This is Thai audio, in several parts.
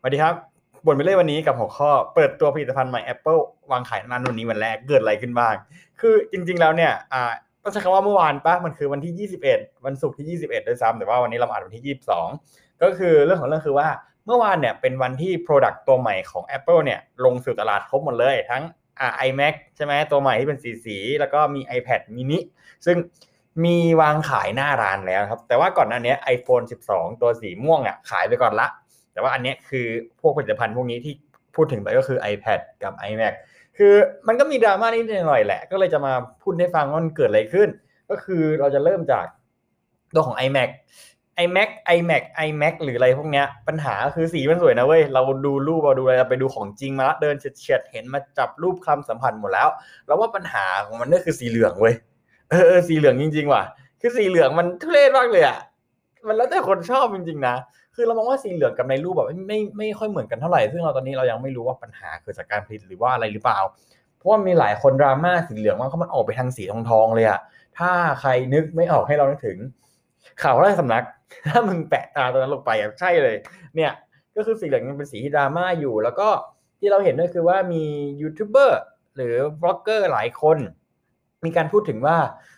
สวัสดีครับบนไปเรื่อยวันนี้กับหัวข้อเปิดตัวผลิตภัณฑ์ใหม่ Apple วางขายนันวันนี้วันแรกเกิดอะไรขึ้นบ้าง คือจริง ๆ แล้วเนี่ยอ่าต้องใช้คำว่าเมื่อวานปะมันคือวันที่ 21 วันศุกร์ที่ 21ด้วยซ้ำแต่ว่าวันนี้เราอ่านวันที่ 22 ก็คือเรื่องของเรื่องคือว่าเมื่อวานเนี่ยเป็นวันที่ Product ตัวใหม่ของ Apple เนี่ยลงสู่ตลาดครบหมดเลยทั้งอ่า iMac ใช่ไหมตัวใหม่ที่เป็นสีสีแล้วก็มี iPad mini ซึ่งมีวางขายหน้าร้านแล้วครับ แต่ว่าก่อนหน้านี้ iPhone 12 ตัวสีม่วงอะขายไปก่อนละ แต่ว่าอันนี้คือพวกผลิตภัณฑ์พวกนี้ที่พูดถึงไปก็คือ iPad กับ iMac คือมันก็มีดราม่านิดหน่อยแหละ ก็เลยจะมาพูดให้ฟังว่ามันเกิดอะไรขึ้น ก็คือเราจะเริ่มจากตัวของ iMac iMac iMac iMac หรืออะไรพวกเนี้ยปัญหาคือสีมันสวยนะเว้ย เราดูรูปเราดูอะไรเราไปดูของจริงมาแล้วเดินเฉียดเห็นมาจับรูปคำสัมพันธ์หมดแล้วเราว่าปัญหาของมันก็คือสีเหลืองเว้ยเออเออสีเหลืองจริง ๆ ว่ะ คือสีเหลืองมันทุเรศมากเลยอะมันแล้วแต่คนชอบจริงๆนะ คือเรามองว่าสีเหลืองกับในรูปแบบไม่ไม่ไม่ค่อยเหมือนกันเท่าไหร่ ซึ่งเราตอนนี้เรายังไม่รู้ว่าปัญหาเกิดจากการผลิตหรือว่าอะไรหรือเปล่า เพราะว่ามีหลายคนดราม่าสีเหลืองว่าเขามันออกไปทางสีทองทองๆเลยอะถ้าใครนึกไม่ออกให้เรานึกถึง ข่าวราชสำนัก ถ้ามึงแปะตาตรงนั้นลงไปอะใช่เลย เนี่ย ก็คือสีเหลืองยังเป็นสีที่ดราม่าอยู่ แล้วก็ที่เราเห็นด้วยคือว่ามียูทูบเบอร์หรือบล็อกเกอร์หลายคน มีการพูดถึงว่า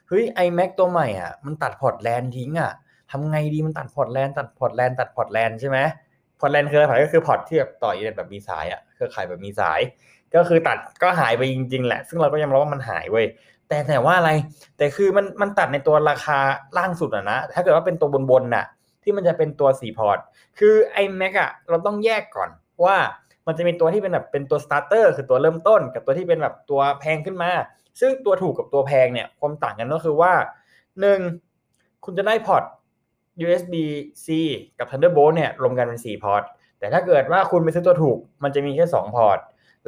เฮ้ย iMac ตัวใหม่อะมันตัด port LAN ทิ้งอะ ทำไงดีมันตัด port LAN ตัด port LAN ตัด port LAN ใช่ไหม port LAN คืออะไรก็คือ port ที่แบบต่ออินเทอร์เน็ตแบบมีสายอะเครือข่ายแบบมีสาย ก็คือตัดก็หายไปจริง ๆ แหละ ซึ่งเราก็ยอมรับว่ามันหายเว้ยแต่แต่ว่าอะไรแต่คือมันมันตัดในตัวราคาล่างสุดอะนะถ้าเกิดว่าเป็นตัวบนๆน่ะ ที่มันจะเป็นตัว4 port คือ iMac อะเราต้องแยกก่อนว่ามันจะมีตัวที่เป็นแบบเป็นตัว starter คือตัวเริ่มต้น กับตัวที่เป็นแบบตัวแพงขึ้นมา ซึ่งตัวถูกกับตัวแพงเนี่ยความต่างกันก็คือว่าหนึ่งคุณจะได้พอร์ต USB C กับ Thunderbolt เนี่ยรวมกันเป็น 4 port แต่ถ้าเกิดว่าคุณไปซื้อตัวถูก มันจะมีแค่ 2 port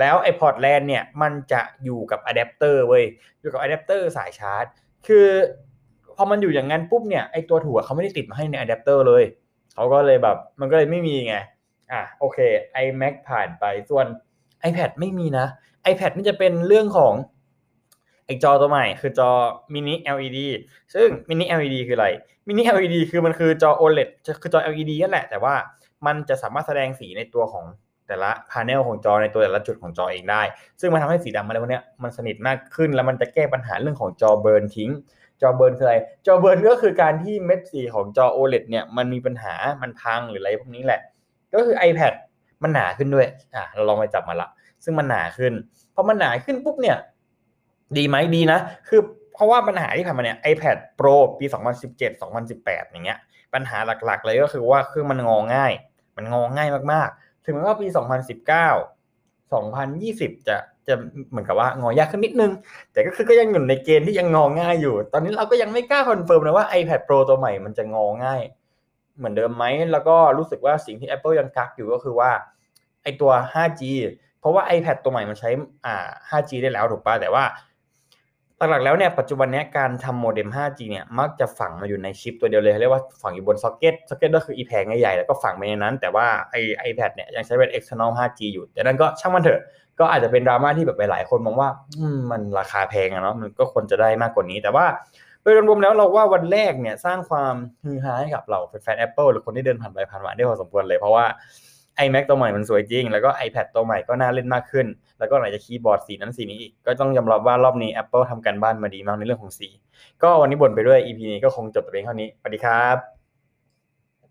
แล้วไอ port LAN เนี่ยมันจะอยู่กับอะแดปเตอร์เว้ย อยู่กับอะแดปเตอร์สายชาร์จ คือพอมันอยู่อย่างนั้นปุ๊บเนี่ยไอตัวถูกเขาไม่ได้ติดมาให้ในอะแดปเตอร์เลย เขาก็เลยแบบมันก็เลยไม่มีไง อะโอเค iMac ผ่านไป ส่วน iPad ไม่มีนะ iPad นี่จะเป็นเรื่องของ ไอ้จอตัวใหม่คือจอ mini LED ซึ่ง mini LED คืออะไร mini LED คือมันคือจอ OLED คือจอ LED นั่นแหละ แต่ว่ามันจะสามารถแสดงสีในตัวของแต่ละพาเนลของจอในตัวแต่ละจุดของจอเองได้ ซึ่งมันทำให้สีดำอะไรพวกเนี้ยมันสนิทมากขึ้น แล้วมันจะแก้ปัญหาเรื่องของจอเบิร์นทิ้ง จอเบิร์นคืออะไร จอเบิร์นก็คือการที่เม็ดสีของจอ OLED เนี่ยมันมีปัญหา มันพังหรืออะไรพวกนี้แหละ ก็คือ iPad มันหนาขึ้นด้วย อะเราลองไปจับมาละ ซึ่งมันหนาขึ้น พอมันหนาขึ้นปุ๊บเนี่ย ดีไหมดีนะ คือเพราะว่าปัญหาที่ผ่านมาเนี่ย iPad Pro ปี 2017 2018 อย่างเงี้ย ปัญหาหลักๆ เลยก็คือว่าเครื่องมันงอง่าย มันงอง่ายมากๆ ถึงแม้ว่าปี 2019 2020 จะจะเหมือนกับว่างอยากขึ้นนิดนึง แต่ก็คือก็ยังอยู่ในเกณฑ์ที่ยังงอง่ายอยู่ ตอนนี้เราก็ยังไม่กล้า confirm นะว่า iPad Pro ตัวใหม่มันจะงอง่าย เหมือนเดิมไหม แล้วก็รู้สึกว่าสิ่งที่ Apple ยังกักอยู่ก็คือว่าไอตัว 5G เพราะว่า iPad ตัวใหม่มันใช้อ่า 5G ได้แล้วถูกป่ะแต่ว่า หลักๆแล้วเนี่ยปัจจุบันนี้การทำโมเด็ม 5G เนี่ยมักจะฝังมาอยู่ในชิปตัวเดียวเลยเรียกว่าฝังอยู่บน socket socket ก็คืออีแผงใหญ่ๆแล้วก็ฝังไปในนั้น แต่ว่าไอ iPad เนี่ยยังใช้เป็น external 5G อยู่ แต่นั้นก็ช่างมันเถอะ ก็อาจจะเป็นดราม่าที่แบบหลายๆคนมองว่ามมันราคาแพงอะเนาะมันก็ควรจะได้มากกว่านี้ แต่ว่าโดยรวมๆแล้วเราว่าวันแรกเนี่ยสร้างความฮือฮาให้กับเราแฟนๆ Apple หรือคนที่เดินผ่านไปผ่านมาได้พอสมควรเลยเพราะว่า iMac ตัวใหม่มันสวยจริง แล้วก็ iPad ตัวใหม่ก็น่าเล่นมากขึ้น แล้วก็ไหนจะคีย์บอร์ดสีนั้นสีนี้อีก ก็ต้องยอมรับว่ารอบนี้ Apple ทำการบ้านมาดีมากในเรื่องของสี ก็วันนี้บ่นไปด้วย EP นี้ก็คงจบแต่เพียงเท่านี้ สวัสดีครับ